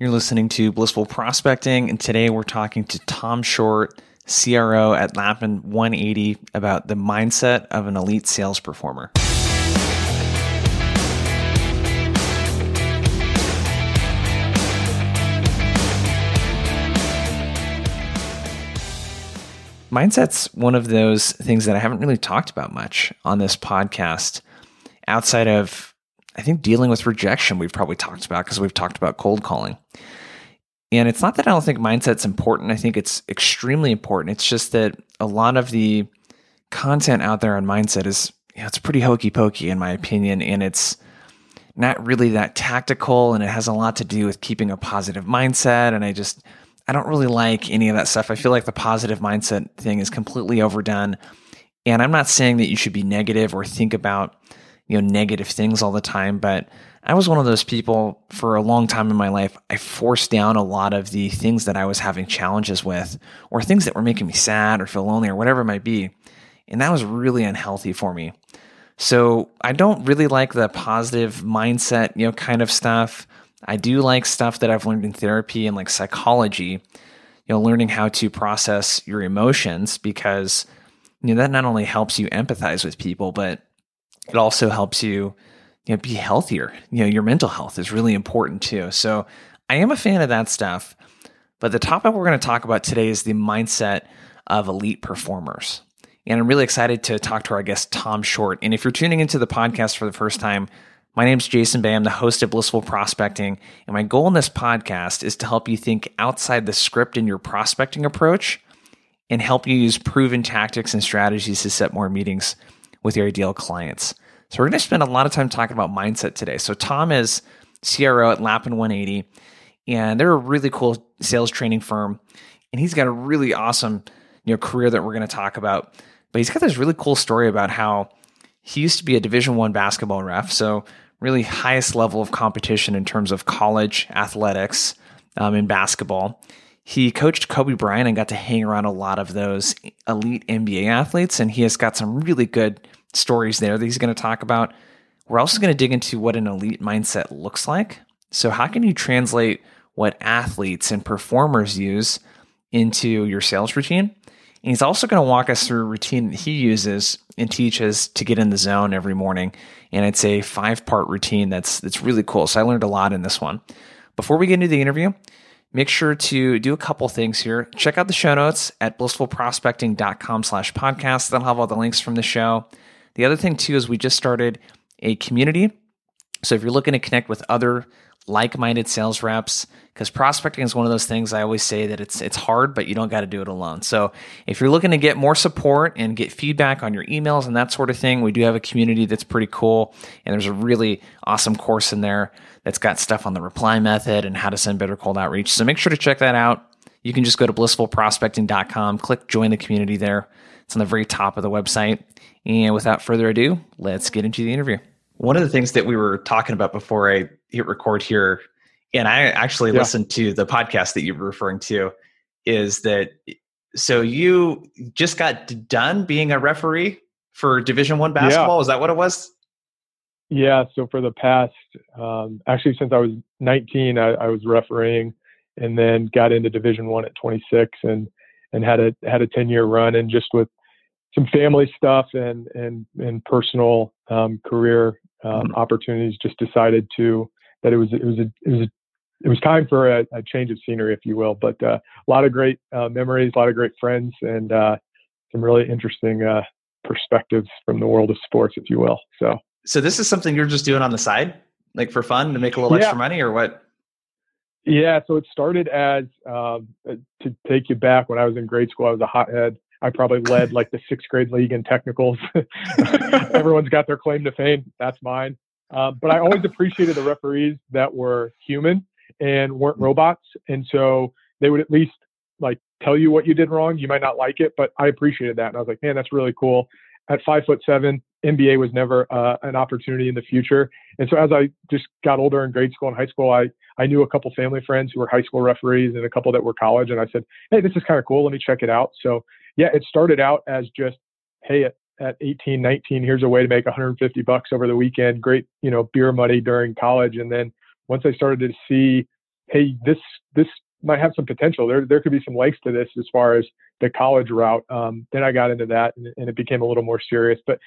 You're listening to Blissful Prospecting, and today we're talking to Tom Short, CRO at Lappin 180, about the mindset of an elite sales performer. Mindset's one of those things that I haven't really talked about much on this podcast outside of I think dealing with rejection we've probably talked about because we've talked about cold calling. And it's not that I don't think mindset's important. I think it's extremely important. It's just that a lot of the content out there on mindset is, you know, it's pretty hokey pokey in my opinion. And it's not really that tactical. And it has a lot to do with keeping a positive mindset. And I just, I don't really like any of that stuff. I feel like the positive mindset thing is completely overdone. And I'm not saying that you should be negative or think about you know negative things all the time but i was one of those people for a long time in my life i forced down a lot of the things that i was having challenges with or things that were making me sad or feel lonely or whatever it might be and that was really unhealthy for me. So i don't really like the positive mindset you know kind of stuff. I do like stuff that i've learned in therapy and like psychology you know learning how to process your emotions because you know that not only helps you empathize with people but it also helps you, you know, be healthier. You know, your mental health is really important too. So I am a fan of that stuff. But the topic we're going to talk about today is the mindset of elite performers. And I'm really excited to talk to our guest, Tom Short. And if you're tuning into the podcast for the first time, my name is Jason Bay. I'm the host of Blissful Prospecting. And my goal in this podcast is to help you think outside the script in your prospecting approach and help you use proven tactics and strategies to set more meetings with your ideal clients. So we're going to spend a lot of time talking about mindset today. So Tom is CRO at Lappin 180, and they're a really cool sales training firm, and he's got a really awesome you know career that we're going to talk about. But he's got this really cool story about how he used to be a Division One basketball ref, so really highest level of competition in terms of college athletics um, in basketball. He coached Kobe Bryant and got to hang around a lot of those elite NBA athletes, and he has got some really good stories there that he's going to talk about. We're also going to dig into what an elite mindset looks like. So, how can you translate what athletes and performers use into your sales routine? And he's also going to walk us through a routine that he uses and teaches to get in the zone every morning. And it's a five part routine that's that's really cool. So I learned a lot in this one. Before we get into the interview, make sure to do a couple things here. Check out the show notes at blissfulprospecting.com slash podcast. That'll have all the links from the show. The other thing too is we just started a community. So if you're looking to connect with other like-minded sales reps, because prospecting is one of those things I always say that it's it's hard, but you don't got to do it alone. So if you're looking to get more support and get feedback on your emails and that sort of thing, we do have a community that's pretty cool, and there's a really awesome course in there that's got stuff on the reply method and how to send better cold outreach. So make sure to check that out. You can just go to blissfulprospecting.com, click join the community there. It's on the very top of the website. And without further ado, let's get into the interview. One of the things that we were talking about before I hit record here, and I actually yeah. listened to the podcast that you were referring to, is that so you just got done being a referee for Division One basketball? Yeah. Is that what it was? Yeah. So for the past, um, actually, since I was 19, I, I was refereeing, and then got into Division One at 26, and and had a had a 10 year run, and just with some family stuff and and and personal um, career um, mm-hmm. opportunities, just decided to that it was it was a it was a it was time for a, a change of scenery, if you will. But uh, a lot of great uh, memories, a lot of great friends, and uh, some really interesting uh, perspectives from the world of sports, if you will. So, so this is something you're just doing on the side, like for fun, to make a little yeah. extra money, or what? Yeah, so it started as um, uh, to take you back when I was in grade school. I was a hothead. I probably led like the sixth grade league in technicals. Everyone's got their claim to fame. That's mine. Um, but I always appreciated the referees that were human and weren't robots. And so they would at least like tell you what you did wrong. You might not like it, but I appreciated that. And I was like, man, that's really cool. At five foot seven, NBA was never uh, an opportunity in the future. And so as I just got older in grade school and high school, I, I knew a couple family friends who were high school referees and a couple that were college. And I said, hey, this is kind of cool. Let me check it out. So yeah, it started out as just, hey, at, at 18, 19, here's a way to make 150 bucks over the weekend. Great, you know, beer money during college. And then once I started to see, hey, this this might have some potential. There there could be some legs to this as far as the college route. Um, then I got into that, and, and it became a little more serious. But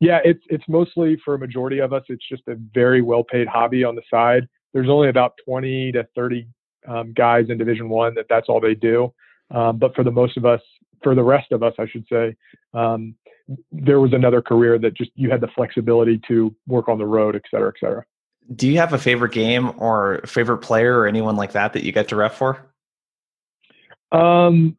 yeah, it's it's mostly for a majority of us. It's just a very well paid hobby on the side. There's only about 20 to 30 um, guys in Division One that that's all they do. Um, but for the most of us, for the rest of us, I should say, um, there was another career that just you had the flexibility to work on the road, et cetera, et cetera. Do you have a favorite game or favorite player or anyone like that that you get to ref for? Um,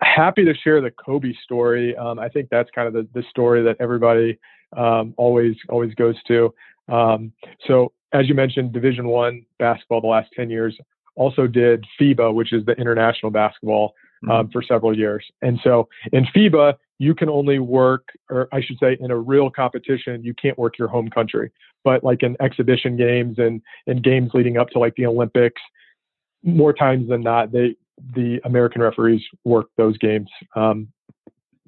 happy to share the Kobe story. Um, I think that's kind of the, the story that everybody um, always always goes to. Um, so as you mentioned, Division One basketball the last ten years. Also did FIBA, which is the international basketball, um, mm-hmm. for several years. And so in FIBA, you can only work, or I should say, in a real competition, you can't work your home country. But like in exhibition games and in games leading up to like the Olympics, more times than not, they the American referees work those games. Um,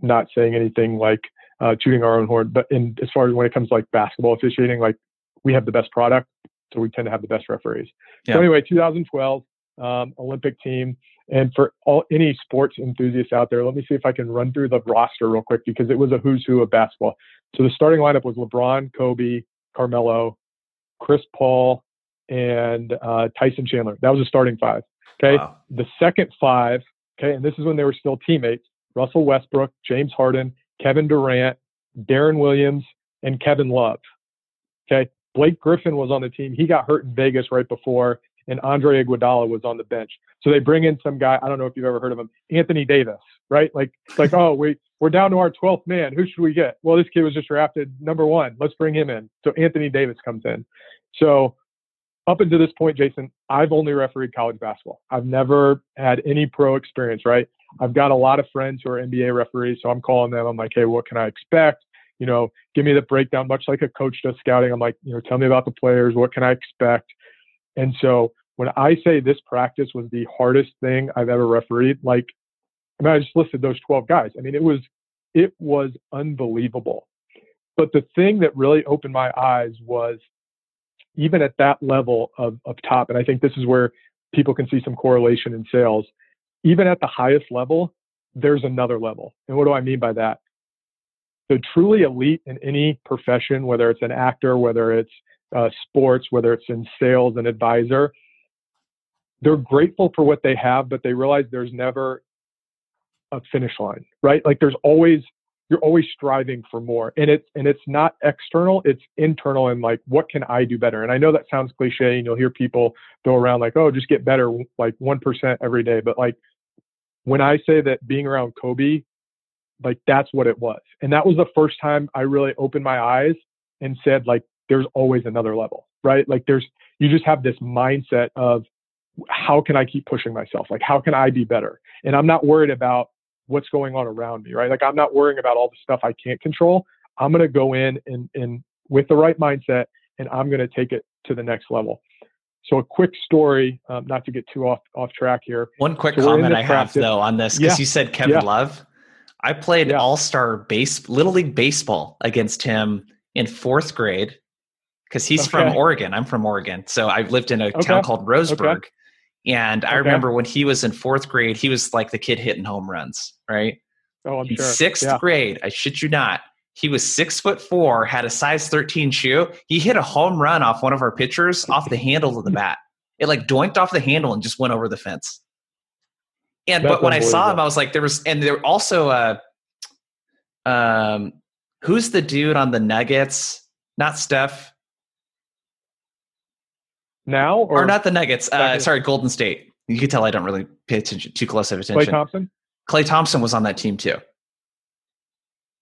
not saying anything like uh, shooting our own horn, but in as far as when it comes to like basketball officiating, like we have the best product, so we tend to have the best referees. Yeah. So anyway, 2012 um, Olympic team, and for all any sports enthusiasts out there, let me see if I can run through the roster real quick because it was a who's who of basketball. So the starting lineup was LeBron, Kobe, Carmelo, Chris Paul, and uh, Tyson Chandler. That was a starting five. Okay. Wow. The second five, okay, and this is when they were still teammates Russell Westbrook, James Harden, Kevin Durant, Deron Williams, and Kevin Love. Okay. Blake Griffin was on the team. He got hurt in Vegas right before, and Andre Iguodala was on the bench. So they bring in some guy. I don't know if you've ever heard of him, Anthony Davis, right? Like, like, oh, we we're down to our 12th man. Who should we get? Well, this kid was just drafted number one. Let's bring him in. So Anthony Davis comes in. So up until this point, Jason, I've only refereed college basketball. I've never had any pro experience, right? I've got a lot of friends who are NBA referees, so I'm calling them. I'm like, hey, what can I expect? You know, give me the breakdown, much like a coach does scouting. I'm like, you know, tell me about the players. What can I expect? And so when I say this practice was the hardest thing I've ever refereed, like, I mean, I just listed those 12 guys. I mean, it was, it was unbelievable. But the thing that really opened my eyes was even at that level of, of top, and I think this is where people can see some correlation in sales, even at the highest level, there's another level. And what do I mean by that? The truly elite in any profession, whether it's an actor, whether it's uh, sports, whether it's in sales and advisor, they're grateful for what they have, but they realize there's never a finish line, right? Like there's always you're always striving for more and it's and it's not external it's internal and like what can i do better? And i know that sounds cliche and you'll hear people go around like oh just get better like 1% every day but like when i say that being around kobe like that's what it was and that was the first time i really opened my eyes and said like there's always another level right? Like there's you just have this mindset of how can i keep pushing myself? Like how can i be better? And i'm not worried about what's going on around me, right? Like I'm not worrying about all the stuff I can't control. I'm going to go in and, and with the right mindset, and I'm going to take it to the next level. So a quick story, um, not to get too off off track here. One quick so comment I practice. have though on this because yeah. you said Kevin yeah. Love. I played yeah. All Star base Little League baseball against him in fourth grade because he's okay. from Oregon. I'm from Oregon, so I lived in a okay. town called Roseburg. Okay. And I remember when he was in fourth grade, he was like the kid hitting home runs, right? Oh, I'm in sure. Sixth yeah. grade, I shit you not. He was six foot four, had a size 13 shoe. He hit a home run off one of our pitchers off the handle of the bat. It like doinked off the handle and just went over the fence. And That's but when I saw him, I was like, there was, and there also, uh, um, who's the dude on the Nuggets? Not Steph now, or, or not the Nuggets? Uh, sorry, Golden State. You can tell I don't really pay attention too close of attention. Klay Thompson. Klay Thompson was on that team too.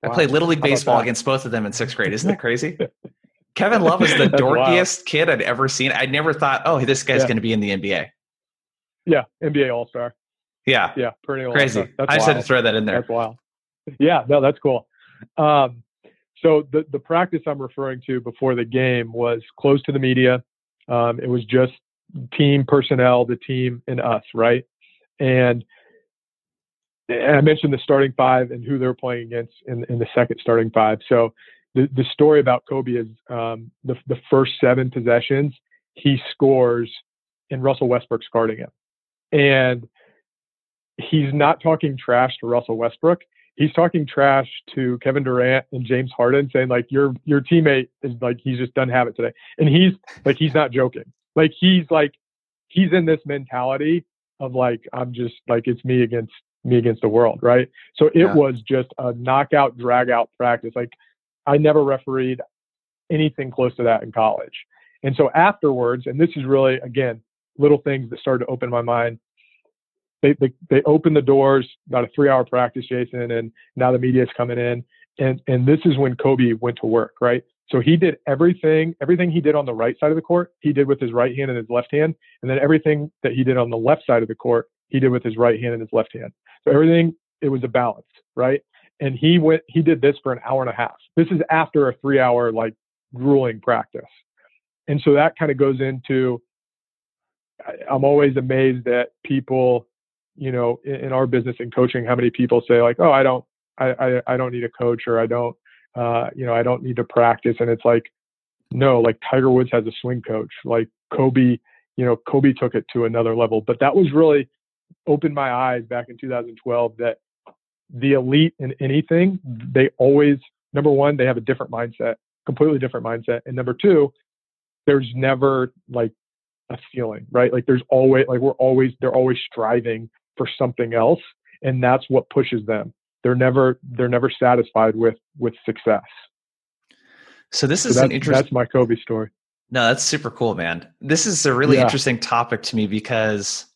Wow. I played Little League Baseball against both of them in sixth grade. Isn't that crazy? Kevin Love is the dorkiest wild. kid I'd ever seen. I never thought, oh, this guy's yeah. going to be in the NBA. Yeah, NBA All Star. Yeah, yeah, pretty crazy. I just had to throw that in there. That's wild. Yeah, no, that's cool. Um, so the the practice I'm referring to before the game was close to the media. Um, it was just team personnel, the team and us, right? And, and I mentioned the starting five and who they're playing against in, in the second starting five. So the, the story about Kobe is um, the, the first seven possessions, he scores and Russell Westbrook's guarding him. And he's not talking trash to Russell Westbrook. He's talking trash to Kevin Durant and James Harden, saying like your your teammate is like he's just doesn't have it today, and he's like he's not joking. Like he's like he's in this mentality of like I'm just like it's me against me against the world, right? So it yeah. was just a knockout drag out practice. Like I never refereed anything close to that in college. And so afterwards, and this is really again little things that started to open my mind they, they, they opened the doors, about a three hour practice, Jason, and now the media is coming in. And, and this is when Kobe went to work, right? So he did everything, everything he did on the right side of the court, he did with his right hand and his left hand. And then everything that he did on the left side of the court, he did with his right hand and his left hand. So everything, it was a balance, right? And he went, he did this for an hour and a half. This is after a three hour, like, grueling practice. And so that kind of goes into, I'm always amazed that people you know, in, in our business and coaching, how many people say like, oh, I don't, I, I, I don't need a coach or I don't, uh, you know, I don't need to practice. And it's like, no, like Tiger Woods has a swing coach. Like Kobe, you know, Kobe took it to another level. But that was really opened my eyes back in 2012 that the elite in anything, they always, number one, they have a different mindset, completely different mindset. And number two, there's never like a ceiling, right? Like there's always, like we're always, they're always striving for something else and that's what pushes them. They're never they're never satisfied with with success. So this is so an interesting that's my kobe story. No that's super cool man. This is a really yeah. interesting topic to me because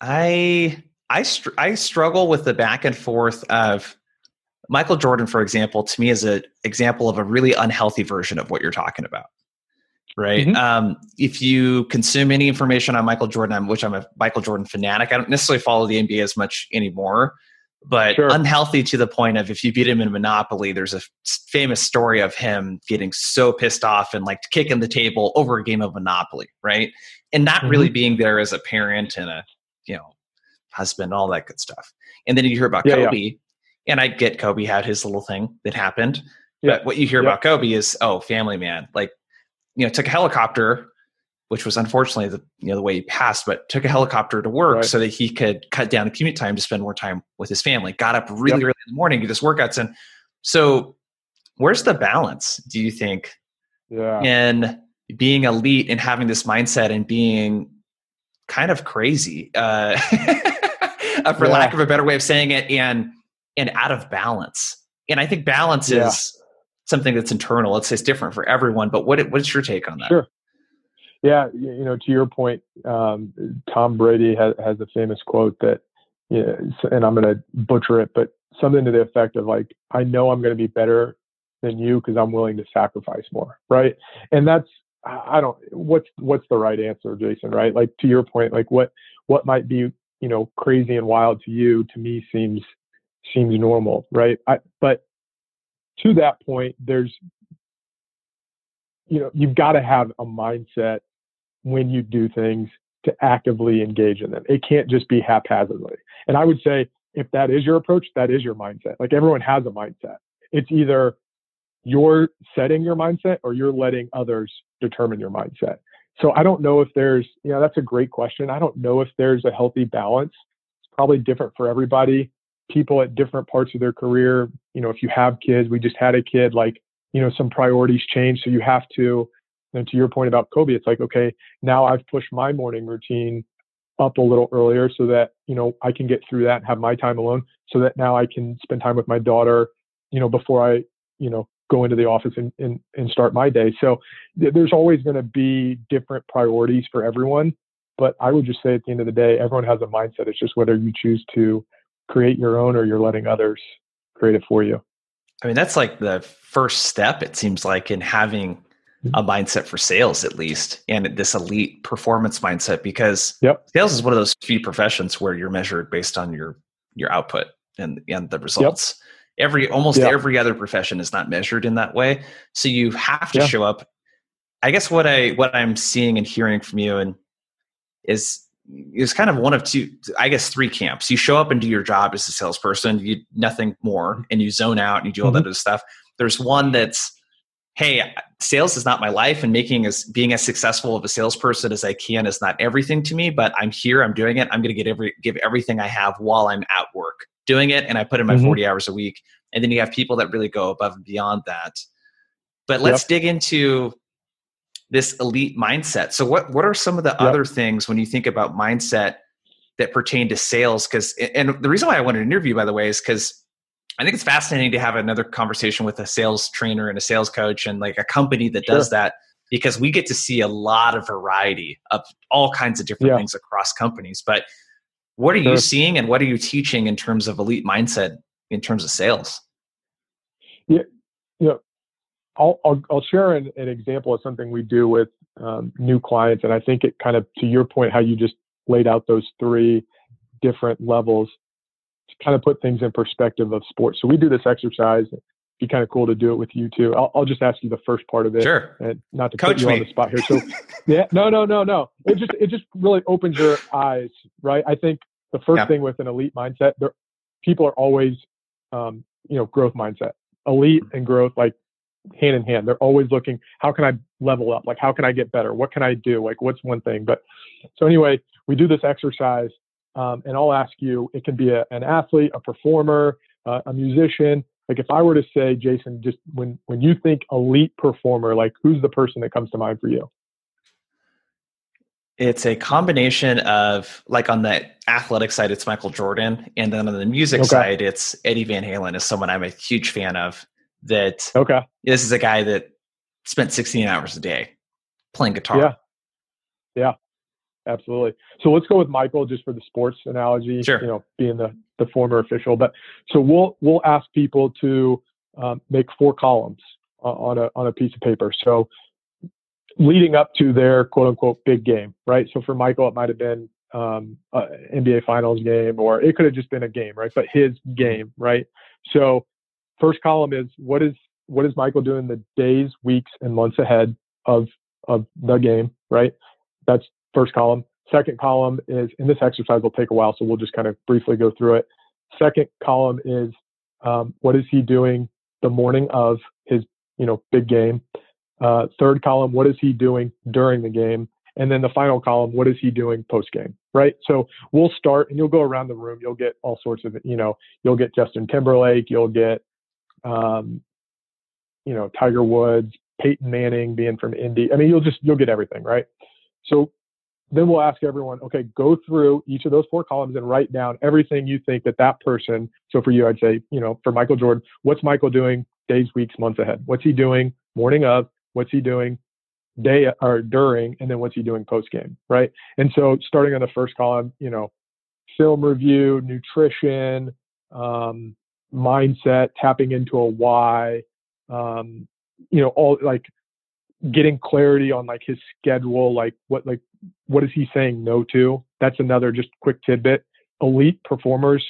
i i str- i struggle with the back and forth of michael jordan for example to me is an example of a really unhealthy version of what you're talking about right? Mm-hmm. Um, if you consume any information on Michael Jordan, I'm, which I'm a Michael Jordan fanatic, I don't necessarily follow the NBA as much anymore, but sure. unhealthy to the point of if you beat him in Monopoly, there's a famous story of him getting so pissed off and like kicking the table over a game of Monopoly, right? And not mm-hmm. really being there as a parent and a, you know, husband, all that good stuff. And then you hear about yeah, Kobe, yeah. and I get Kobe had his little thing that happened. But what you hear about Kobe is, oh, family man. Like you know took a helicopter which was unfortunately the you know the way he passed, but took a helicopter to work right. so that he could cut down the commute time to spend more time with his family. Got up really yep. early in the morning, get his workouts in. So, where's the balance? Do you think? Yeah. In being elite and having this mindset and being kind of crazy, uh, for yeah. lack of a better way of saying it, and and out of balance. And I think balance yeah. is something that's internal. It's, different for everyone. But what what's your take on that? Sure. Yeah, you know, to your point, um, Tom Brady has, has a famous quote that, you know, and I'm going to butcher it, but something to the effect of like, I know I'm going to be better than you because I'm willing to sacrifice more, right? And that's I don't what's what's the right answer, Jason, right? Like to your point, like what what might be you know crazy and wild to you to me seems seems normal, right? I, but to that point, there's, you know, you've got to have a mindset when you do things to actively engage in them. It can't just be haphazardly. And I would say if that is your approach, that is your mindset. Like everyone has a mindset. It's either you're setting your mindset or you're letting others determine your mindset. So I don't know if there's, you know, that's a great question. I don't know if there's a healthy balance. It's probably different for everybody people at different parts of their career. You know, if you have kids, we just had a kid, like, you know, some priorities change. So you have to, and to your point about Kobe, it's like, okay, now I've pushed my morning routine up a little earlier so that, you know, I can get through that and have my time alone so that now I can spend time with my daughter, you know, before I, you know, go into the office and, and, and start my day. So th- there's always going to be different priorities for everyone. But I would just say at the end of the day, everyone has a mindset. It's just whether you choose to create your own or you're letting others create it for you. I mean, that's like the first step, it seems like, in having mm-hmm. a mindset for sales, at least, and this elite performance mindset, because yep. sales is one of those few professions where you're measured based on your your output and and the results. Yep. Every almost yep. every other profession is not measured in that way. So you have to show up. I guess what I what I'm seeing and hearing from you and is is kind of one of two i guess three camps you show up and do your job as a salesperson you nothing more and you zone out and you do all mm-hmm. that other stuff there's one that's hey, sales is not my life and making as being as successful of a salesperson as I can is not everything to me, but I'm here, I'm doing it. I'm going to get every give everything I have while I'm at work doing it and I put in my mm-hmm. 40 hours a week. And then you have people that really go above and beyond that. But let's yep. dig into this elite mindset. So what what are some of the yep. other things when you think about mindset that pertain to sales cuz and the reason why I wanted to interview by the way is cuz I think it's fascinating to have another conversation with a sales trainer and a sales coach and like a company that sure. does that because we get to see a lot of variety of all kinds of different yeah. things across companies. But what are sure. you seeing and what are you teaching in terms of elite mindset in terms of sales? Yeah, yeah. I'll, I'll, I'll share an, an, example of something we do with um, new clients. And I think it kind of, to your point, how you just laid out those three different levels to kind of put things in perspective of sports. So we do this exercise. It'd be kind of cool to do it with you too. I'll, I'll just ask you the first part of it, sure, and not to Coach put you me. on the spot here. So, yeah, no, no, no, no. It just it just really opens your eyes, right? I think the first yeah. thing with an elite mindset, there, people are always, um, you know, growth mindset. Elite and growth, like hand in hand. They're always looking, how can I level up? Like, how can I get better? What can I do? Like, what's one thing? But so anyway, we do this exercise um, and I'll ask you, it can be a, an athlete, a performer, uh, a musician. Like if I were to say, Jason, just when when you think elite performer, like who's the person that comes to mind for you? It's a combination of like on the athletic side, it's Michael Jordan, and then on the music okay. side, it's Eddie Van Halen is someone I'm a huge fan of. That okay, this is a guy that spent 16 hours a day playing guitar. Yeah, yeah absolutely. So let's go with Michael just for the sports analogy. Sure. You know, being the the former official, but so we'll we'll ask people to um, make four columns on a on a piece of paper. So leading up to their quote unquote big game, right? So for Michael, it might have been um, NBA Finals game, or it could have just been a game, right? But his game, right? So first column is what is what is Michael doing the days, weeks, and months ahead of of the game, right? That's first column. Second column is, and this exercise will take a while, so we'll just kind of briefly go through it. Second column is um, what is he doing the morning of his, you know, big game. Uh, third column, what is he doing during the game? And then the final column, what is he doing post game? Right. So we'll start, and you'll go around the room. You'll get all sorts of, you know, you'll get Justin Timberlake, you'll get, um, you know, Tiger Woods, Peyton Manning being from Indy. I mean, you'll just you'll get everything, right? So then we'll ask everyone, okay, go through each of those four columns and write down everything you think that that person. So for you, I'd say, you know, for Michael Jordan, what's Michael doing days, weeks, months ahead? What's he doing morning of? What's he doing day or during? And then what's he doing post game, right? And so starting on the first column, you know, film review, nutrition, um, mindset, tapping into a why, um, you know, all like getting clarity on like his schedule, like what like what is he saying no to? That's another just quick tidbit. Elite performers,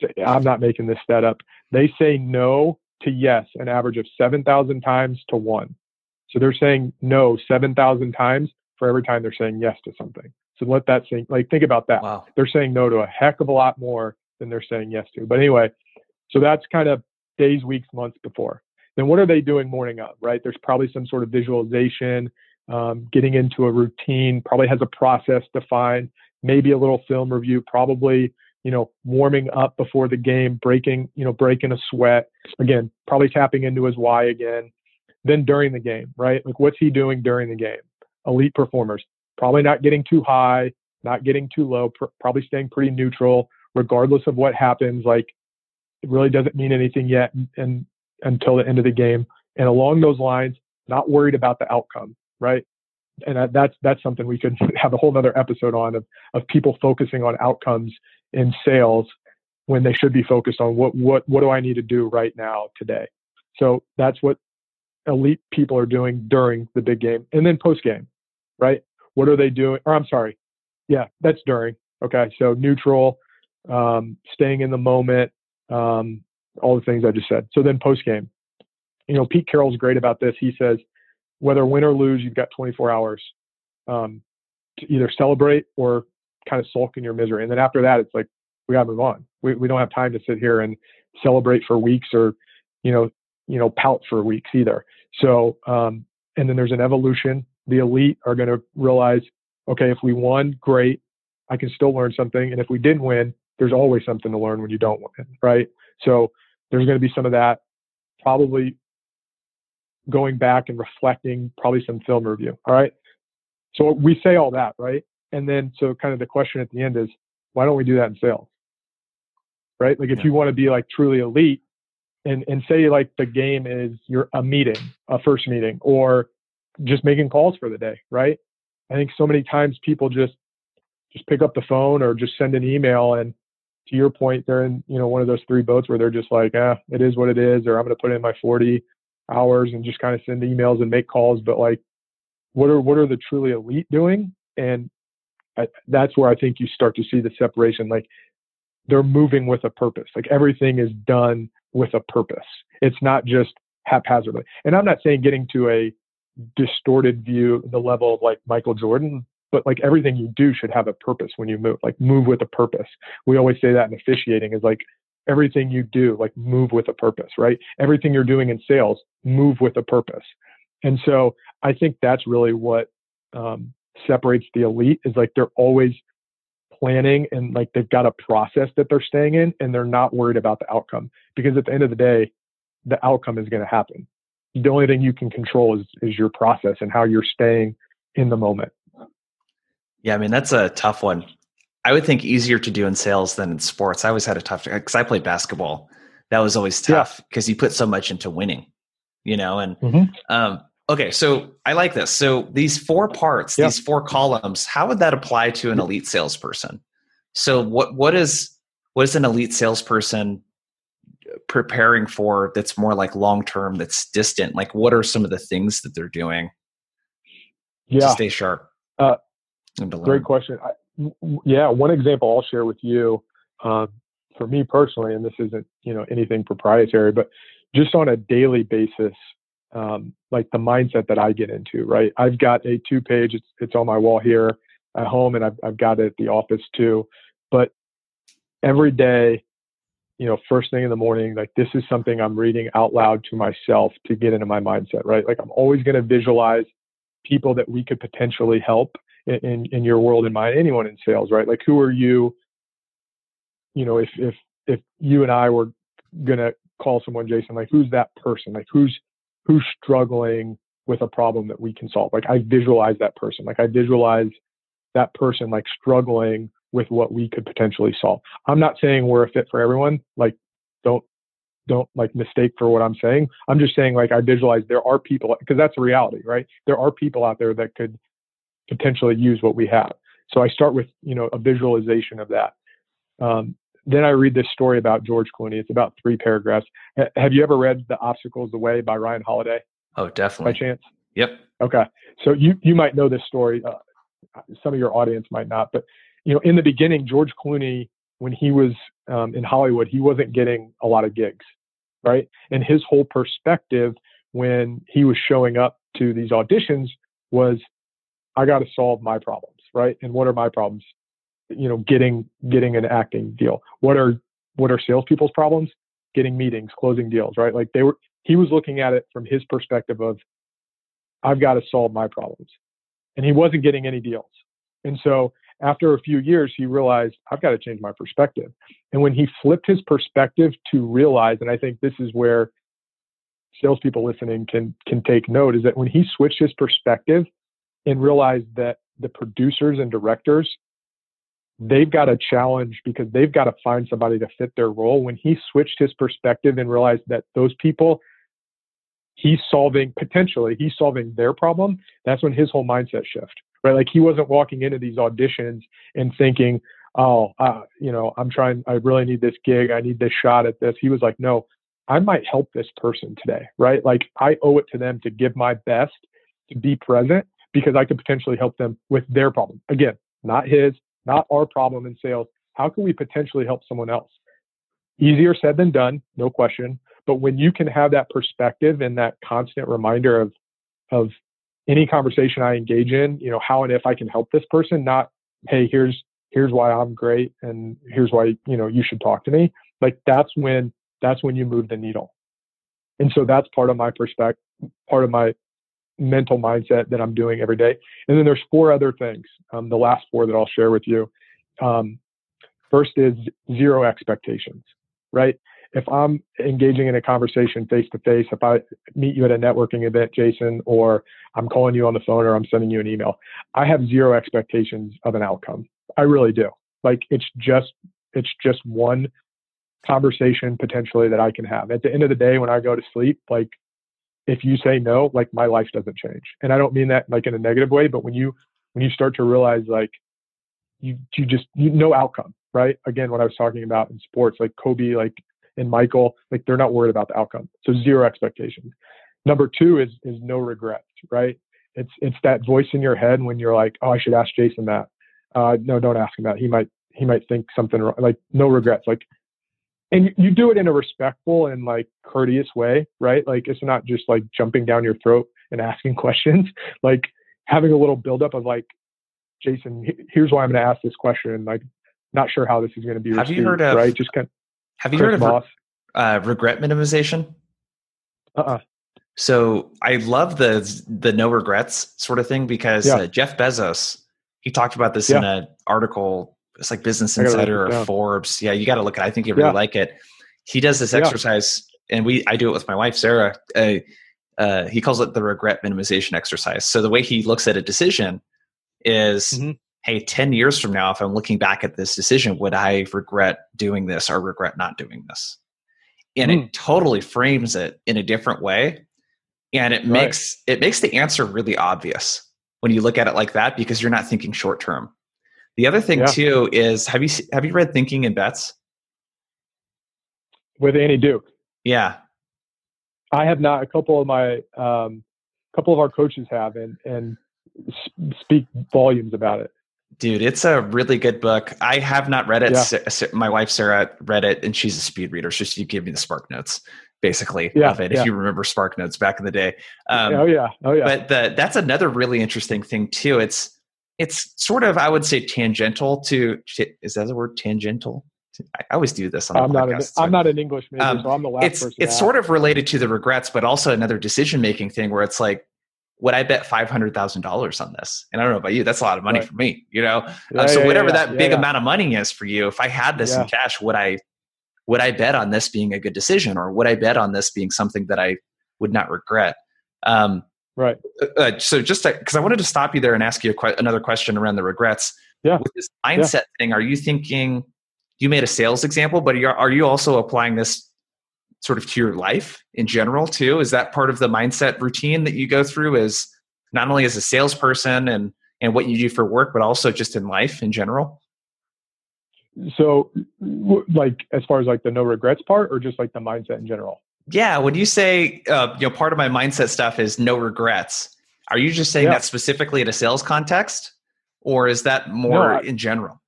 say, I'm not making this stat up. They say no to yes an average of 7,000 times to one. So they're saying no 7,000 times for every time they're saying yes to something. So let that sink. Like think about that. Wow. They're saying no to a heck of a lot more than they're saying yes to. But anyway, so that's kind of days, weeks, months before then what are they doing morning of, right? There's probably some sort of visualization, um, getting into a routine, probably has a process defined, maybe a little film review, probably, you know, warming up before the game, breaking, you know, breaking a sweat. Again, probably tapping into his why again. Then during the game, right? Like what's he doing during the game? Elite performers, probably not getting too high, not getting too low, pr- probably staying pretty neutral, regardless of what happens. Like it really doesn't mean anything yet. And, until the end of the game. And along those lines, not worried about the outcome, right? And that's that's something we could have a whole other episode on of of people focusing on outcomes in sales when they should be focused on what what what do I need to do right now today. So that's what elite people are doing during the big game and then post game, right? What are they doing? Or I'm sorry, yeah, that's during. Okay, so neutral, um, staying in the moment, um, all the things I just said. So then post game, you know, Pete Carroll's great about this. He says, whether win or lose, you've got 24 hours um, to either celebrate or kind of sulk in your misery. And then after that, it's like, we got to move on. We, we don't have time to sit here and celebrate for weeks or, you know, you know, pout for weeks either. So, um, and then there's an evolution. The elite are going to realize, okay, if we won, great. I can still learn something. And if we didn't win, there's always something to learn when you don't win, right? So there's going to be some of that. Probably going back and reflecting, probably some film review. All right. So we say all that, right? And then, so kind of the question at the end is, why don't we do that in sales? Right? Like if yeah. you want to be like truly elite and, and say like the game is you're a meeting, a first meeting, or just making calls for the day, right? I think so many times people just just pick up the phone or just send an email and to your point, they're in, you know, one of those three boats where they're just like, ah, it is what it is, or I'm gonna put in my 40 hours and just kind of send emails and make calls. But like what are what are the truly elite doing? And I, that's where I think you start to see the separation. Like they're moving with a purpose. Like everything is done with a purpose. It's not just haphazardly. And I'm not saying getting to a distorted view, the level of like Michael Jordan, but like everything you do should have a purpose when you move. Like move with a purpose. We always say that in officiating is like everything you do, like move with a purpose, right? Everything you're doing in sales, move with a purpose. And so I think that's really what um, separates the elite is like they're always planning and like they've got a process that they're staying in and they're not worried about the outcome because at the end of the day, the outcome is going to happen. The only thing you can control is, is your process and how you're staying in the moment. Yeah, I mean, that's a tough one. I would think easier to do in sales than in sports. I always had a tough because I played basketball. That was always tough because yeah. you put so much into winning, you know. And mm-hmm. um, Okay, so I like this. So these four parts, these four columns, how would that apply to an elite salesperson? So what what is what is an elite salesperson preparing for that's more like long term, that's distant? Like what are some of the things that they're doing yeah. to stay sharp? Uh, great question. I, yeah, one example I'll share with you. Uh, for me personally, and this isn't you know anything proprietary, but just on a daily basis, um, like the mindset that I get into, right? I've got a two page, it's, it's on my wall here at home and I've, I've got it at the office too. But every day, you know, first thing in the morning, like this is something I'm reading out loud to myself to get into my mindset, right? Like I'm always going to visualize people that we could potentially help in, in, your world and mine, anyone in sales, right? Like who are you, you know, if, if, if you and I were to call someone, Jason, like who's that person? Like who's, who's struggling with a problem that we can solve. Like I visualize that person. Like I visualize that person like struggling with what we could potentially solve. I'm not saying we're a fit for everyone. Like don't don't like mistake for what I'm saying. I'm just saying like I visualize there are people because that's a reality, right? There are people out there that could potentially use what we have. So I start with you know a visualization of that. Um, then I read this story about George Clooney. It's about three paragraphs. H- have you ever read The Obstacles the Way by Ryan Holiday? Oh, definitely. By chance? Yep. Okay. So you you might know this story. Uh, some of your audience might not, but you know, in the beginning, George Clooney, when he was um, in Hollywood, he wasn't getting a lot of gigs, right? And his whole perspective when he was showing up to these auditions was, I got to solve my problems, right? And what are my problems? you know, getting getting an acting deal. What are what are salespeople's problems? Getting meetings, closing deals, right? Like they were he was looking at it from his perspective of I've got to solve my problems. And he wasn't getting any deals. And so after a few years, he realized I've got to change my perspective. And when he flipped his perspective to realize, and I think this is where salespeople listening can can take note, is that when he switched his perspective and realized that the producers and directors they've got a challenge because they've got to find somebody to fit their role. When he switched his perspective and realized that those people, he's solving potentially, he's solving their problem, that's when his whole mindset shift, right? Like he wasn't walking into these auditions and thinking, oh, uh, you know, I'm trying, I really need this gig, I need this shot at this. He was like, no, I might help this person today, right? Like I owe it to them to give my best to be present because I could potentially help them with their problem. Again, not his, not our problem in sales. How can we potentially help someone else? Easier said than done, no question. But when you can have that perspective and that constant reminder of, of any conversation I engage in, you know, how and if I can help this person, not, hey, here's here's why I'm great and here's why, you know, you should talk to me. Like that's when that's when you move the needle. And so that's part of my perspective, part of my mental mindset that I'm doing every day. And then there's four other things. Um, the last four that I'll share with you. Um, first is zero expectations, right? If I'm engaging in a conversation face to face, if I meet you at a networking event, Jason, or I'm calling you on the phone or I'm sending you an email, I have zero expectations of an outcome. I really do. Like it's just it's just one conversation potentially that I can have. At the end of the day, when I go to sleep, like if you say no, like my life doesn't change. And I don't mean that like in a negative way, but when you when you start to realize like you you just you no outcome, right? Again, what I was talking about in sports, like Kobe, like and Michael, like they're not worried about the outcome. So zero expectation. Number two is is no regrets, right? It's it's that voice in your head when you're like, oh, I should ask Jason that. Uh, no, don't ask him that. He might he might think something wrong. Like no regrets. Like and you do it in a respectful and like courteous way, right? Like it's not just like jumping down your throat and asking questions. Like having a little buildup of like, Jason, here's why I'm going to ask this question. Like, not sure how this is going to be. Have received, you heard of right? Just kind. Of, have you Chris heard of uh, regret minimization? Uh. Uh-uh. So I love the the no regrets sort of thing because yeah. uh, Jeff Bezos he talked about this yeah. in an article it's like Business Insider or Forbes. Yeah, you got to look at. It. I think you really yeah. like it. He does this exercise, yeah. and we I do it with my wife Sarah. Uh, uh, he calls it the regret minimization exercise. So the way he looks at a decision is, mm-hmm. hey, ten years from now, if I'm looking back at this decision, would I regret doing this or regret not doing this? And mm. it totally frames it in a different way, and it right. makes it makes the answer really obvious when you look at it like that because you're not thinking short term the other thing yeah. too is have you have you read Thinking in Bets? With Annie Duke. Yeah. I have not. A couple of my um, couple of our coaches have and and speak volumes about it. Dude, it's a really good book. I have not read it. Yeah. My wife Sarah read it, and she's a speed reader, so she gave me the Spark Notes, basically, yeah, of it. Yeah. If you remember Spark Notes back in the day. Um, oh yeah, oh yeah. But the, that's another really interesting thing too. It's it's sort of I would say tangential to is that the word tangential? I always do this on the I'm podcast. Not an, I'm not an English major, um, so I'm the last it's, person. It's sort of related to the regrets, but also another decision making thing where it's like, would I bet five hundred thousand dollars on this? And I don't know about you, that's a lot of money right. for me, you know. Yeah, uh, so yeah, whatever yeah, that big amount of money is for you, if I had this in cash, would I would I bet on this being a good decision, or would I bet on this being something that I would not regret? Um, Right. Uh, so just because I wanted to stop you there and ask you que- another question around the regrets. Yeah. With this mindset yeah. thing, are you thinking? You made a sales example, but are you also applying this sort of to your life in general too? Is that part of the mindset routine that you go through? Is not only as a salesperson and and what you do for work, but also just in life in general? So, like as far as like the no regrets part, or just like the mindset in general? Yeah, when you say uh, you know part of my mindset stuff is no regrets, are you just saying yeah. that specifically in a sales context, or is that more no, in general?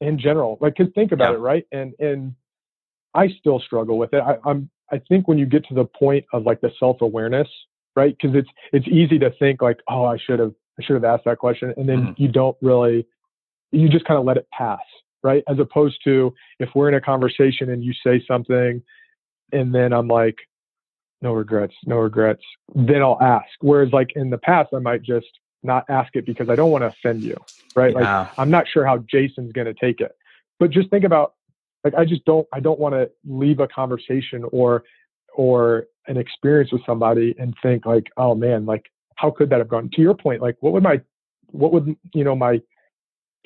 In general, like because think about yeah. it, right? And and I still struggle with it. I, I'm I think when you get to the point of like the self awareness, right? Because it's it's easy to think like, oh, I should have I should have asked that question, and then mm-hmm. you don't really, you just kind of let it pass, right? As opposed to if we're in a conversation and you say something and then I'm like, no regrets, no regrets. Then I'll ask. Whereas like in the past, I might just not ask it because I don't want to offend you, right? Yeah. Like I'm not sure how Jason's going to take it. But just think about like I just don't I don't want to leave a conversation or or an experience with somebody and think like, oh man, like how could that have gone? To your point, like what would my what would you know my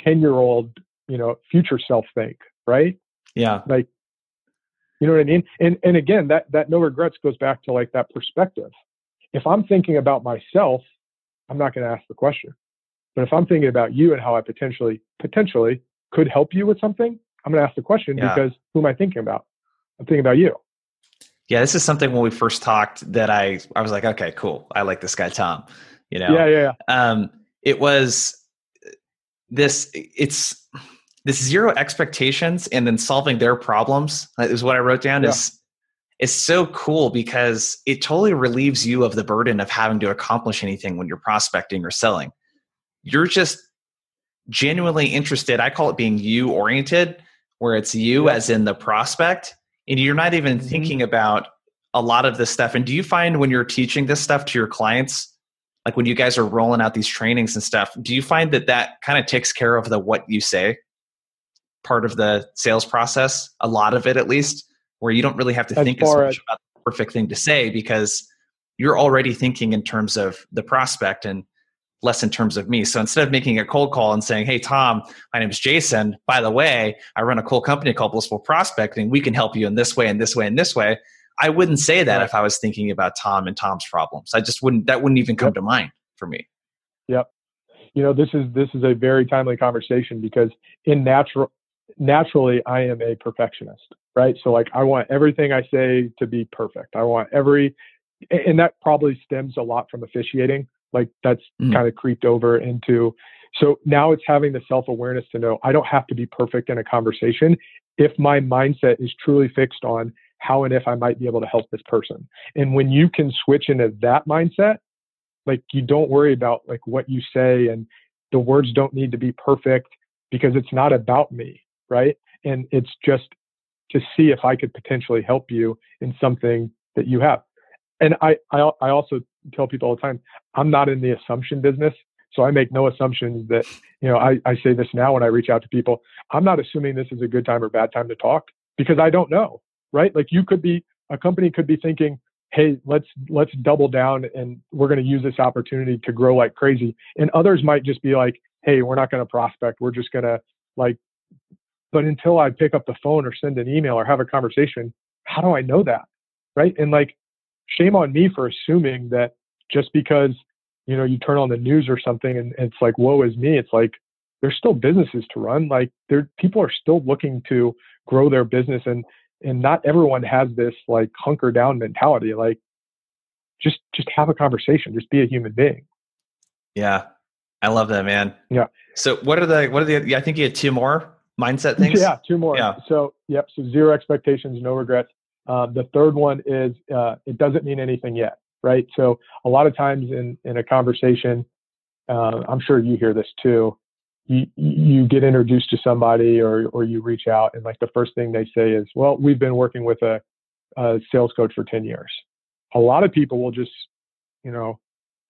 10 year old you know future self think right yeah like you know what I mean? And and again, that that no regrets goes back to like that perspective. If I'm thinking about myself, I'm not going to ask the question. But if I'm thinking about you and how I potentially potentially could help you with something, I'm going to ask the question yeah. because who am I thinking about? I'm thinking about you. Yeah, this is something when we first talked that I I was like, okay, cool. I like this guy Tom. You know. Yeah, yeah, yeah. Um, it was this. It's this zero expectations and then solving their problems is what I wrote down yeah. is is so cool because it totally relieves you of the burden of having to accomplish anything when you're prospecting or selling. You're just genuinely interested. I call it being you oriented, where it's you yeah. as in the prospect, and you're not even mm-hmm. thinking about a lot of this stuff. And do you find when you're teaching this stuff to your clients, like when you guys are rolling out these trainings and stuff, do you find that that kind of takes care of the what you say part of the sales process? A lot of it, at least, where you don't really have to think as much about the perfect thing to say because you're already thinking in terms of the prospect and less in terms of me. So instead of making a cold call and saying, Hey, Tom, my name is Jason. By the way, I run a cool company called Blissful Prospecting. We can help you in this way and this way and this way. I wouldn't say that right. if I was thinking about Tom and Tom's problems. I just wouldn't, that wouldn't even come yep. to mind for me. Yep. You know, this is, this is a very timely conversation because in natural, naturally, I am a perfectionist, right? So like, I want everything I say to be perfect. I want every, and that probably stems a lot from officiating like that's mm. kind of creeped over into. So now it's having the self awareness to know I don't have to be perfect in a conversation if my mindset is truly fixed on how and if I might be able to help this person. And when you can switch into that mindset, like you don't worry about like what you say and the words don't need to be perfect because it's not about me, right? And it's just to see if I could potentially help you in something that you have. And I, I, I also tell people all the time, I'm not in the assumption business. So I make no assumptions that, you know, I, I say this now when I reach out to people. I'm not assuming this is a good time or bad time to talk because I don't know, right? Like you could be, a company could be thinking, hey, let's let's double down and we're going to use this opportunity to grow like crazy. And others might just be like, hey, we're not going to prospect. We're just going to like, but until I pick up the phone or send an email or have a conversation, how do I know that? Right. And like shame on me for assuming that just because you know you turn on the news or something and it's like woe is me it's like there's still businesses to run like there people are still looking to grow their business and and not everyone has this like hunker down mentality like just just have a conversation just be a human being yeah i love that man yeah so what are the what are the i think you had two more mindset things yeah two more yeah so yep so zero expectations no regrets uh, the third one is uh, it doesn't mean anything yet, right? So a lot of times in in a conversation, uh, I'm sure you hear this too. You you get introduced to somebody or or you reach out and like the first thing they say is, well, we've been working with a, a sales coach for 10 years. A lot of people will just, you know,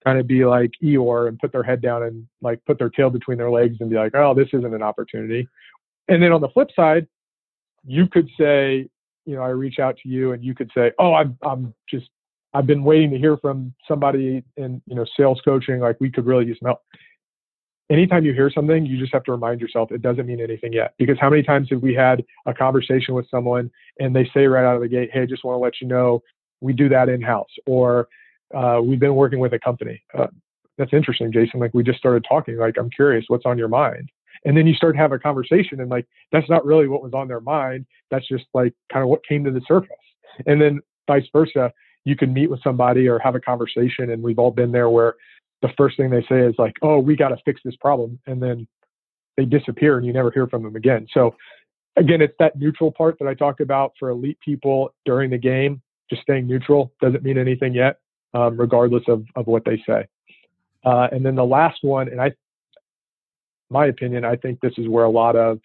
kind of be like Eeyore and put their head down and like put their tail between their legs and be like, oh, this isn't an opportunity. And then on the flip side, you could say, you know, I reach out to you and you could say, oh, I'm, I'm just, I've been waiting to hear from somebody in, you know, sales coaching. Like we could really use some help. Anytime you hear something, you just have to remind yourself it doesn't mean anything yet. Because how many times have we had a conversation with someone and they say right out of the gate, hey, I just want to let you know we do that in house, or uh, we've been working with a company. Uh, that's interesting, Jason. Like we just started talking. Like I'm curious, what's on your mind? And then you start to have a conversation and like that's not really what was on their mind. That's just like kind of what came to the surface. And then vice versa you can meet with somebody or have a conversation and we've all been there where the first thing they say is like oh we got to fix this problem and then they disappear and you never hear from them again. So again it's that neutral part that i talked about for elite people during the game just staying neutral doesn't mean anything yet um, regardless of, of what they say. Uh, and then the last one and i my opinion, I think this is where a lot of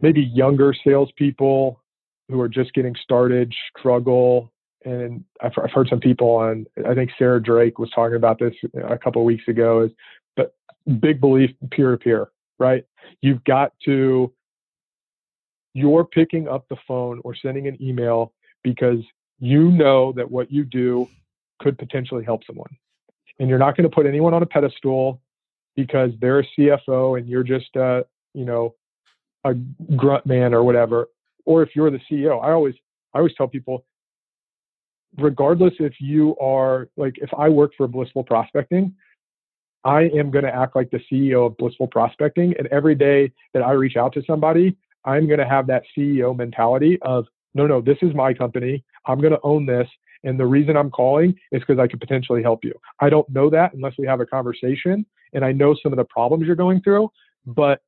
maybe younger salespeople who are just getting started struggle. And I've, I've heard some people on, I think Sarah Drake was talking about this a couple of weeks ago, is but big belief peer to peer, right? You've got to, you're picking up the phone or sending an email because you know that what you do could potentially help someone. And you're not going to put anyone on a pedestal because they're a CFO and you're just a, you know, a grunt man or whatever. Or if you're the CEO, I always I always tell people, regardless if you are like if I work for Blissful Prospecting, I am going to act like the CEO of Blissful Prospecting. And every day that I reach out to somebody, I'm going to have that CEO mentality of, no, no, this is my company. I'm going to own this. And the reason I'm calling is because I could potentially help you. I don't know that unless we have a conversation and I know some of the problems you're going through, but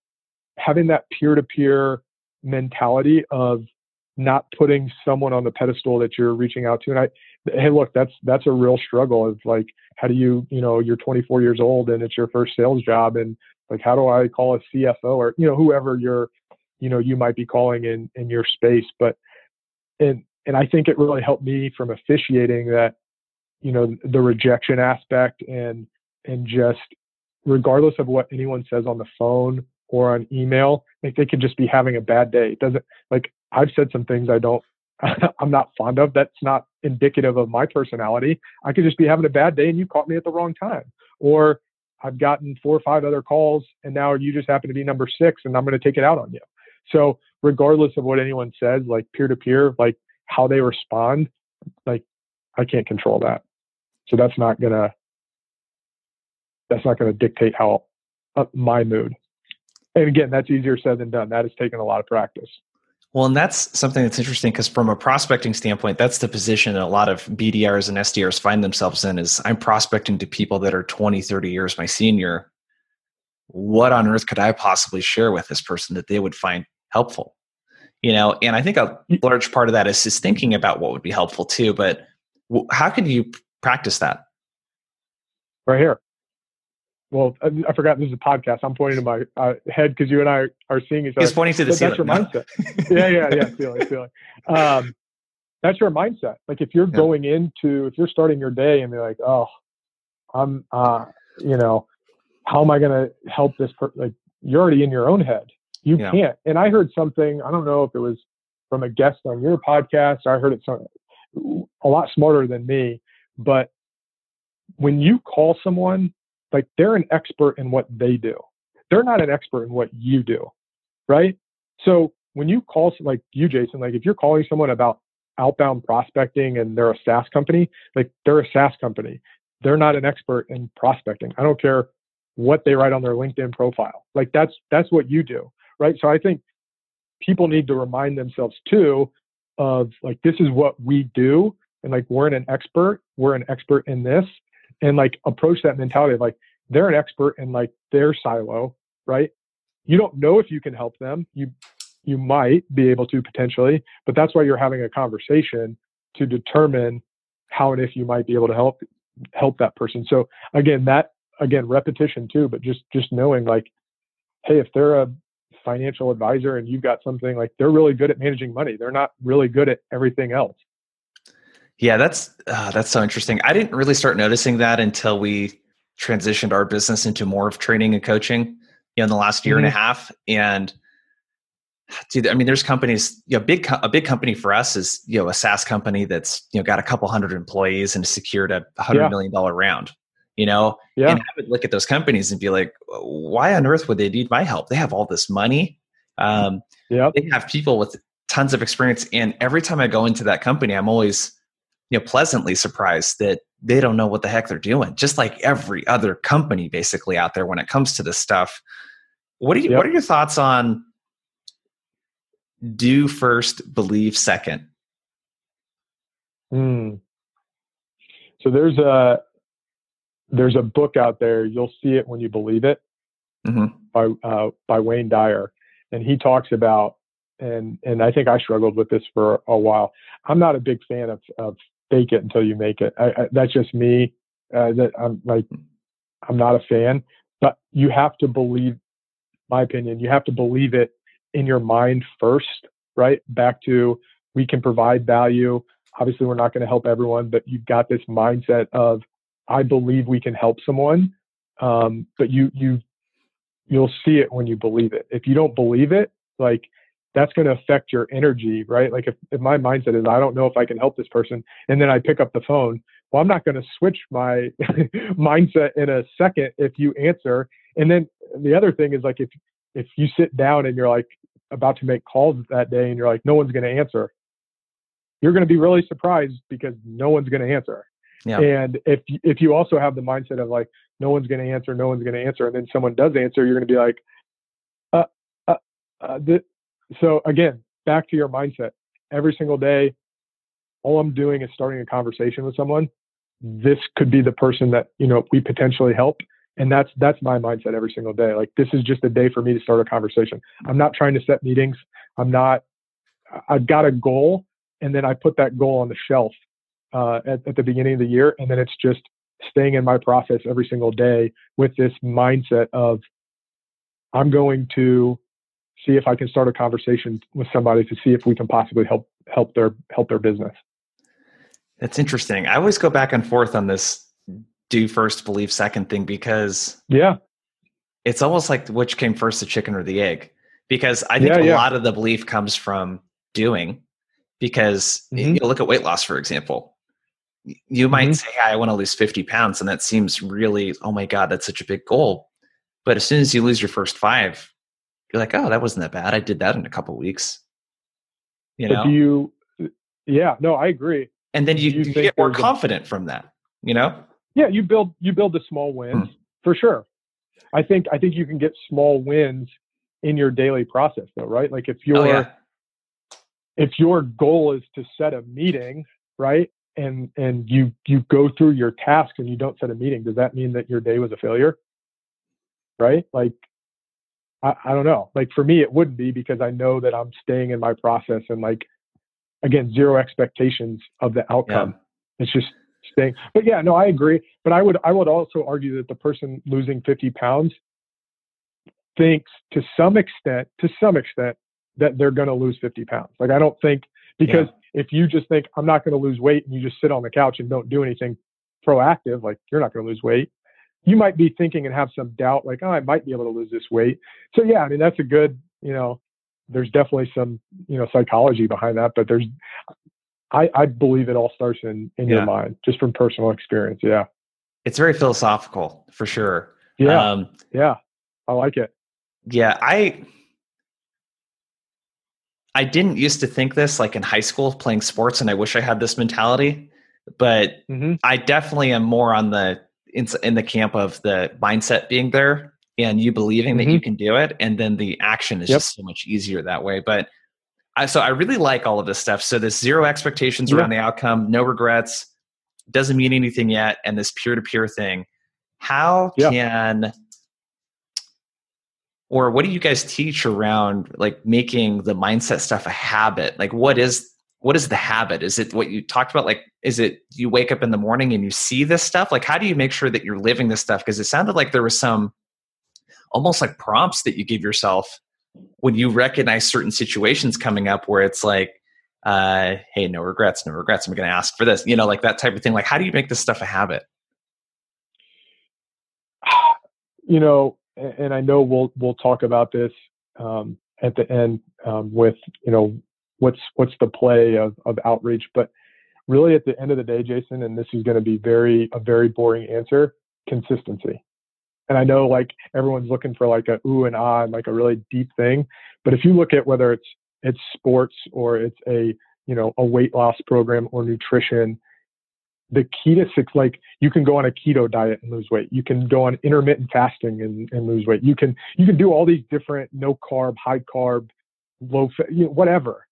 having that peer to peer mentality of not putting someone on the pedestal that you're reaching out to. And I, hey, look, that's, that's a real struggle of like, how do you, you know, you're 24 years old and it's your first sales job. And like, how do I call a CFO or, you know, whoever you're, you know, you might be calling in, in your space. But, and and I think it really helped me from officiating that, you know, the rejection aspect and and just regardless of what anyone says on the phone or on email, like they could just be having a bad day. It doesn't like I've said some things I don't I'm not fond of. That's not indicative of my personality. I could just be having a bad day and you caught me at the wrong time. Or I've gotten four or five other calls and now you just happen to be number six and I'm going to take it out on you. So regardless of what anyone says, like peer to peer, like how they respond, like I can't control that. So that's not gonna that's not gonna dictate how uh, my mood. And again, that's easier said than done. That has taken a lot of practice. Well, and that's something that's interesting because from a prospecting standpoint, that's the position that a lot of BDRs and SDRs find themselves in is I'm prospecting to people that are 20, 30 years my senior. What on earth could I possibly share with this person that they would find helpful? You know, and I think a large part of that is just thinking about what would be helpful too. But how can you practice that? Right here well, I, forgot this is a podcast. I'm pointing to my uh, head because you and I are seeing each other. He's pointing to the ceiling. That's your mindset. yeah, yeah, yeah. Ceiling, ceiling. Um, that's your mindset. Like if you're yeah. going into, if you're starting your day and you're like, oh, I'm, uh, you know, how am I going to help this person? Like you're already in your own head. You yeah. can't. And I heard something. I don't know if it was from a guest on your podcast. I heard it some, a lot smarter than me. But when you call someone like they're an expert in what they do. They're not an expert in what you do, right? So when you call, like you, Jason, like if you're calling someone about outbound prospecting and they're a SaaS company, like they're a SaaS company. They're not an expert in prospecting. I don't care what they write on their LinkedIn profile. Like that's that's what you do, right? So I think people need to remind themselves too of like this is what we do and like we're an expert, we're an expert in this and like approach that mentality of like they're an expert in like their silo, right? You don't know if you can help them. You you might be able to potentially, but that's why you're having a conversation to determine how and if you might be able to help help that person. So again, that again repetition too, but just just knowing like, hey, if they're a financial advisor and you've got something like they're really good at managing money, they're not really good at everything else. Yeah, that's uh, that's so interesting. I didn't really start noticing that until we transitioned our business into more of training and coaching, you know, in the last year mm-hmm. and a mm-hmm. half. And dude, I mean, there's companies, you know, big a big company for us is you know a SaaS company that's you know got a couple hundred employees and secured a hundred yeah. million dollar round. You know, yeah. and I would look at those companies and be like, why on earth would they need my help? They have all this money. Um, yeah, they have people with tons of experience, and every time I go into that company, I'm always you know pleasantly surprised that they don't know what the heck they're doing just like every other company basically out there when it comes to this stuff what do you yep. what are your thoughts on do first believe second Hmm. so there's a there's a book out there you'll see it when you believe it mm-hmm. by uh, by wayne dyer and he talks about and and I think I struggled with this for a while. I'm not a big fan of of fake it until you make it. I, I, that's just me. Uh, that I'm like, I'm not a fan. But you have to believe. My opinion. You have to believe it in your mind first, right? Back to we can provide value. Obviously, we're not going to help everyone, but you've got this mindset of I believe we can help someone. Um, but you you you'll see it when you believe it. If you don't believe it, like that's going to affect your energy, right? Like if, if my mindset is, I don't know if I can help this person, and then I pick up the phone, well, I'm not going to switch my mindset in a second if you answer. And then the other thing is like if if you sit down and you're like about to make calls that day and you're like, no one's going to answer, you're going to be really surprised because no one's going to answer. Yeah. And if if you also have the mindset of like, no one's going to answer, no one's going to answer, and then someone does answer, you're going to be like, uh, uh, uh, th- so again, back to your mindset. Every single day, all I'm doing is starting a conversation with someone. This could be the person that, you know, we potentially help. And that's that's my mindset every single day. Like this is just a day for me to start a conversation. I'm not trying to set meetings. I'm not I've got a goal and then I put that goal on the shelf uh, at, at the beginning of the year. And then it's just staying in my process every single day with this mindset of I'm going to see if I can start a conversation with somebody to see if we can possibly help help their help their business. That's interesting. I always go back and forth on this do first, believe second thing because yeah, it's almost like which came first, the chicken or the egg. Because I think yeah, a lot of the belief comes from doing. Because mm-hmm. you look at weight loss, for example. You might mm-hmm. say, hey, I want to lose 50 pounds. And that seems really, oh my God, that's such a big goal. But as soon as you lose your first five, you're like, oh, that wasn't that bad. I did that in a couple weeks. You know? But do you, yeah, no, I agree. And then you, you, you get more confident a, from that, you know? Yeah, you build you build the small wins hmm. for sure. I think I think you can get small wins in your daily process though, right? Like if your oh, yeah. if your goal is to set a meeting, right? And and you you go through your tasks and you don't set a meeting, does that mean that your day was a failure? Right? Like I, I don't know. Like for me, it wouldn't be because I know that I'm staying in my process and like, again, zero expectations of the outcome. Yeah. It's just staying. But yeah, no, I agree. But I would, I would also argue that the person losing 50 pounds thinks to some extent, to some extent, that they're going to lose 50 pounds. Like I don't think because yeah. if you just think I'm not going to lose weight and you just sit on the couch and don't do anything proactive, like you're not going to lose weight you might be thinking and have some doubt, like, oh, I might be able to lose this weight. So yeah, I mean, that's a good, you know, there's definitely some, you know, psychology behind that, but there's, I, I believe it all starts in, in yeah. your mind, just from personal experience. Yeah. It's very philosophical for sure. Yeah. Um, yeah. I like it. Yeah. I, I didn't used to think this like in high school playing sports, and I wish I had this mentality, but mm-hmm. I definitely am more on the in, in the camp of the mindset being there and you believing mm-hmm. that you mm-hmm. can do it and then the action is yep. just so much easier that way but I, so i really like all of this stuff so this zero expectations yeah. around the outcome no regrets doesn't mean anything yet and this peer-to-peer thing how yeah. can or what do you guys teach around like making the mindset stuff a habit like what is what is the habit? Is it what you talked about? Like, is it you wake up in the morning and you see this stuff? Like, how do you make sure that you're living this stuff? Because it sounded like there was some almost like prompts that you give yourself when you recognize certain situations coming up where it's like, uh, hey, no regrets, no regrets. I'm going to ask for this, you know, like that type of thing. Like, how do you make this stuff a habit? You know, and I know we'll we'll talk about this um, at the end um, with you know what's what's the play of, of outreach. But really at the end of the day jason and this is going to be very a very boring answer consistency. And i know like everyone's looking for like a ooh and ah and like a really deep thing but if you look at whether it's it's sports or it's a you know a weight loss program or nutrition the key to six like you can go on a keto diet and lose weight. You can go on intermittent fasting and, and lose weight. You can you can do all these different no carb high carb low fat you know, whatever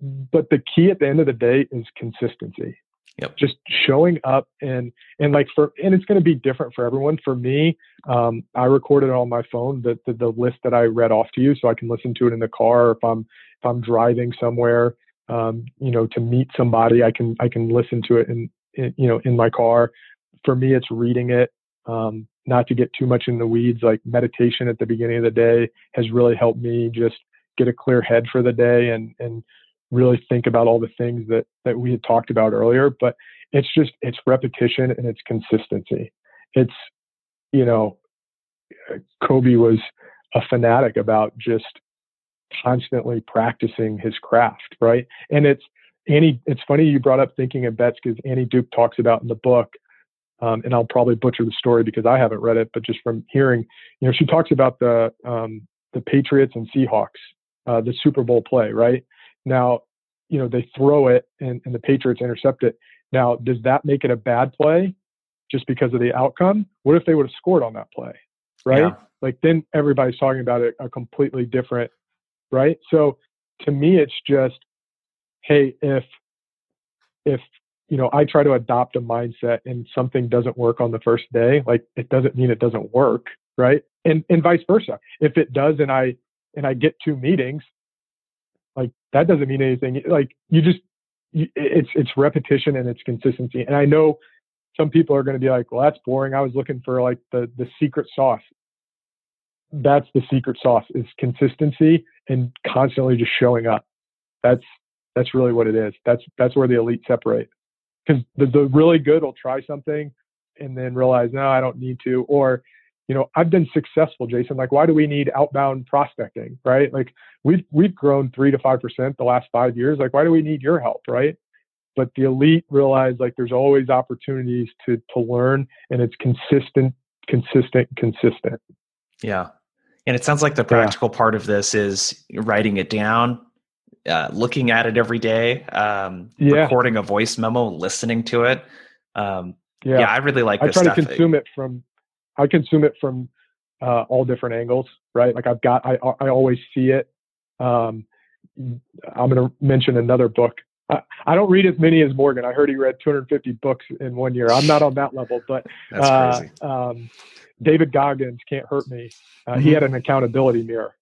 but the key at the end of the day is consistency. Yep. Just showing up and and like for and it's going to be different for everyone. For me, um, I recorded it on my phone the, the, the list that I read off to you, so I can listen to it in the car. If I'm if I'm driving somewhere, um, you know, to meet somebody, I can I can listen to it in, in you know in my car. For me, it's reading it. Um, not to get too much in the weeds, like meditation at the beginning of the day has really helped me just get a clear head for the day and and really think about all the things that that we had talked about earlier but it's just it's repetition and it's consistency. It's you know kobe was a fanatic about just constantly practicing his craft right? And it's annie it's funny you brought up thinking of bets because annie duke talks about in the book um, and i'll probably butcher the story because i haven't read it but just from hearing you know she talks about the um, the patriots and seahawks uh, the super bowl play right now, you know, they throw it and, and the Patriots intercept it. Now, does that make it a bad play just because of the outcome? What if they would have scored on that play? Right? Yeah. Like then everybody's talking about it a completely different, right? So to me, it's just, hey, if if you know I try to adopt a mindset and something doesn't work on the first day, like it doesn't mean it doesn't work, right? And and vice versa. If it does and I and I get two meetings like that doesn't mean anything. Like you just, you, it's it's repetition and it's consistency. And I know some people are going to be like, well, that's boring. I was looking for like the the secret sauce. That's the secret sauce is consistency and constantly just showing up. That's That's really what it is. That's that's where the elite separate. Because the, the really good will try something and then realize, no, I don't need to. Or, you know, I've been successful, Jason. Like, why do we need outbound prospecting, right? Like, we've we've grown three to five percent the last five years. Like, why do we need your help, right? But the elite realize like there's always opportunities to to learn, and it's consistent, consistent, consistent. Yeah, and it sounds like the practical yeah. part of this is writing it down, uh, looking at it every day, um, yeah. recording a voice memo, listening to it. Um, yeah. yeah. I really like. I try stuff. to consume it from. I consume it from uh, all different angles, right? Like I've got. I I always see it. Um, I'm going to mention another book. I, I, don't read as many as Morgan. I heard he read 250 books in one year. I'm not on that level, but uh, um, David Goggins can't hurt me. Uh, mm-hmm. He had an accountability mirror,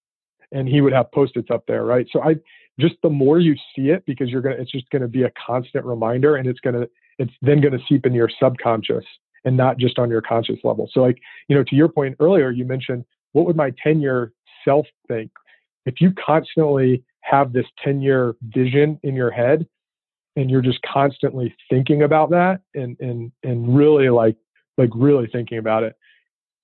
and he would have post-its up there, right? So I just the more you see it, because you're gonna, it's just gonna be a constant reminder, and it's gonna, it's then gonna seep into your subconscious and not just on your conscious level. So like, you know, to your point earlier, you mentioned what would my 10-year self think? If you constantly have this 10-year vision in your head, and you're just constantly thinking about that, and and and really like like really thinking about it,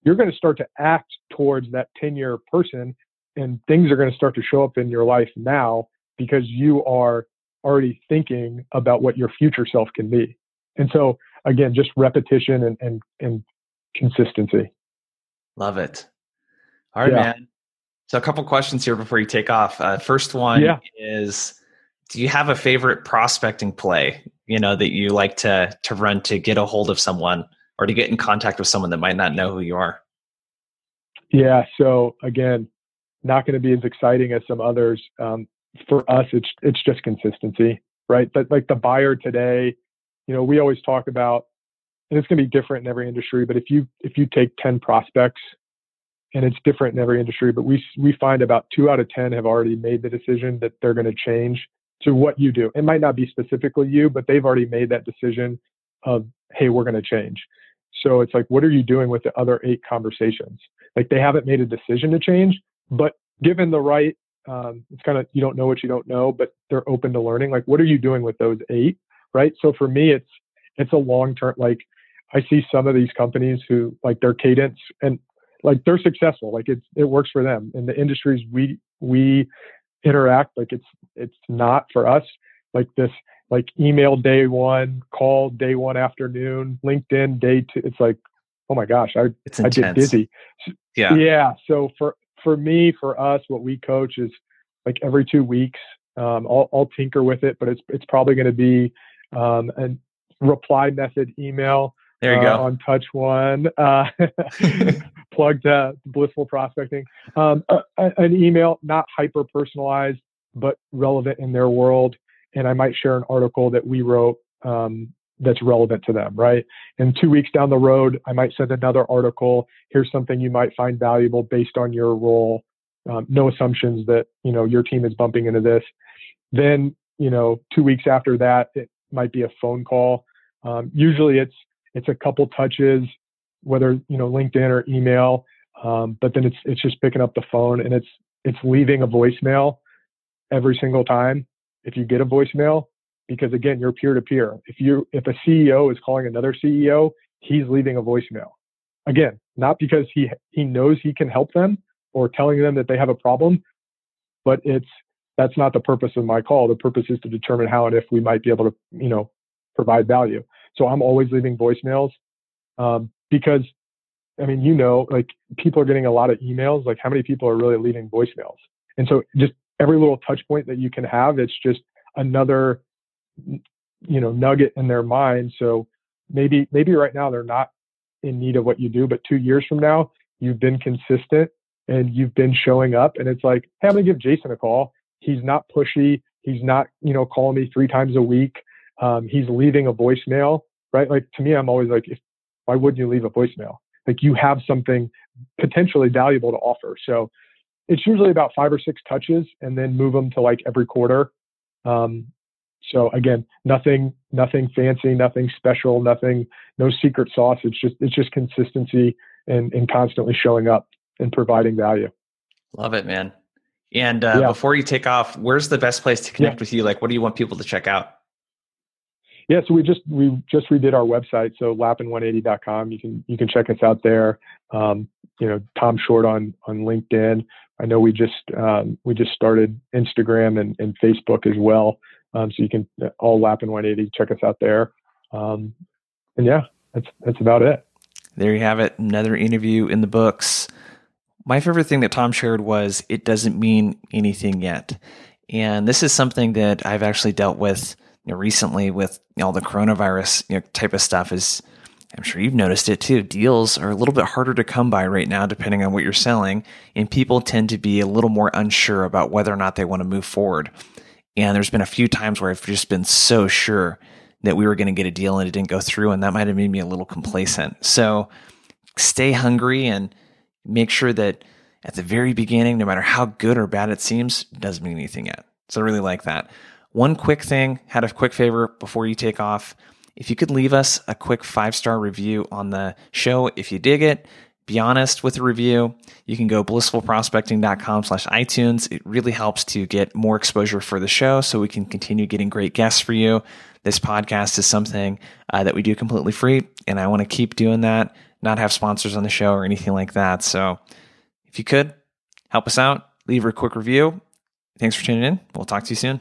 you're going to start to act towards that 10 year person and things are going to start to show up in your life now because you are already thinking about what your future self can be. And so again, just repetition and and, and consistency. Love it. All right, yeah. man. So a couple questions here before you take off. Uh, first one yeah. is do you have a favorite prospecting play, you know, that you like to to run to get a hold of someone or to get in contact with someone that might not know who you are? Yeah. So again, not going to be as exciting as some others. Um, for us, it's it's just consistency, right? But like the buyer today, you know, we always talk about, and it's going to be different in every industry. But if you if you take ten prospects, and it's different in every industry, but we we find about two out of ten have already made the decision that they're going to change to what you do. It might not be specifically you, but they've already made that decision of, hey, we're going to change. So it's like, what are you doing with the other eight conversations? Like they haven't made a decision to change, but given the right, um, it's kind of, you don't know what you don't know, but they're open to learning. Like, what are you doing with those eight? Right. So for me, it's, it's a long term, like I see some of these companies who like their cadence and like they're successful. Like it's, it works for them in the industries we, we interact. Like it's, it's not for us like this like email day one, call day one afternoon, LinkedIn day two. It's like, oh my gosh, I it's I get busy. Yeah. Yeah. So for for me, for us, what we coach is like every two weeks. Um, I'll, I'll tinker with it, but it's it's probably going to be um, a reply method email. There you uh, go on Touch One. Uh, plug to Blissful Prospecting. Um, a, an email, not hyper personalized, but relevant in their world and I might share an article that we wrote um, that's relevant to them, right? And two weeks down the road, I might send another article. Here's something you might find valuable based on your role. Um, no assumptions that you know your team is bumping into this. Then you know, two weeks after that, it might be a phone call. Um, usually, it's it's a couple touches, whether you know LinkedIn or email. Um, but then it's it's just picking up the phone and it's it's leaving a voicemail every single time if you get a voicemail because again you're peer to peer if you if a ceo is calling another ceo he's leaving a voicemail again not because he he knows he can help them or telling them that they have a problem but it's that's not the purpose of my call. The purpose is to determine how and if we might be able to you know provide value. So i'm always leaving voicemails um, because i mean you know like people are getting a lot of emails like how many people are really leaving voicemails? And so just every little touch point that you can have it's just another you know nugget in their mind. So maybe maybe right now they're not in need of what you do but two years from now you've been consistent and you've been showing up and it's like hey i'm gonna give jason a call he's not pushy he's not you know calling me three times a week um, he's leaving a voicemail right like to me i'm always like if, why wouldn't you leave a voicemail like you have something potentially valuable to offer so it's usually about five or six touches and then move them to like every quarter. Um, so again, nothing, nothing fancy, nothing special, nothing, no secret sauce. It's just, it's just consistency and, and constantly showing up and providing value. Love it, man. And uh, yeah. before you take off, where's the best place to connect yeah. with you? Like, what do you want people to check out? Yeah, so we just we just redid our website, so lappin180.com. You can you can check us out there. Um, you know, Tom Short on on LinkedIn. I know we just um, we just started Instagram and, and Facebook as well. Um, so you can uh, all Lappin 180. Check us out there. Um, and yeah, that's that's about it. There you have it. Another interview in the books. My favorite thing that Tom shared was it doesn't mean anything yet. And this is something that I've actually dealt with you know, recently with all the coronavirus you know, type of stuff is I'm sure you've noticed it too. Deals are a little bit harder to come by right now, depending on what you're selling. And people tend to be a little more unsure about whether or not they want to move forward. And there's been a few times where I've just been so sure that we were going to get a deal and it didn't go through. And that might have made me a little complacent. So stay hungry and make sure that at the very beginning, no matter how good or bad it seems, it doesn't mean anything yet. So I really like that. One quick thing, had a quick favor before you take off. If you could leave us a quick five star review on the show, if you dig it, be honest with a review. You can go blissfulprospecting.com slash iTunes. It really helps to get more exposure for the show so we can continue getting great guests for you. This podcast is something uh, that we do completely free, and I want to keep doing that, not have sponsors on the show or anything like that. So if you could help us out, leave a quick review. Thanks for tuning in. We'll talk to you soon.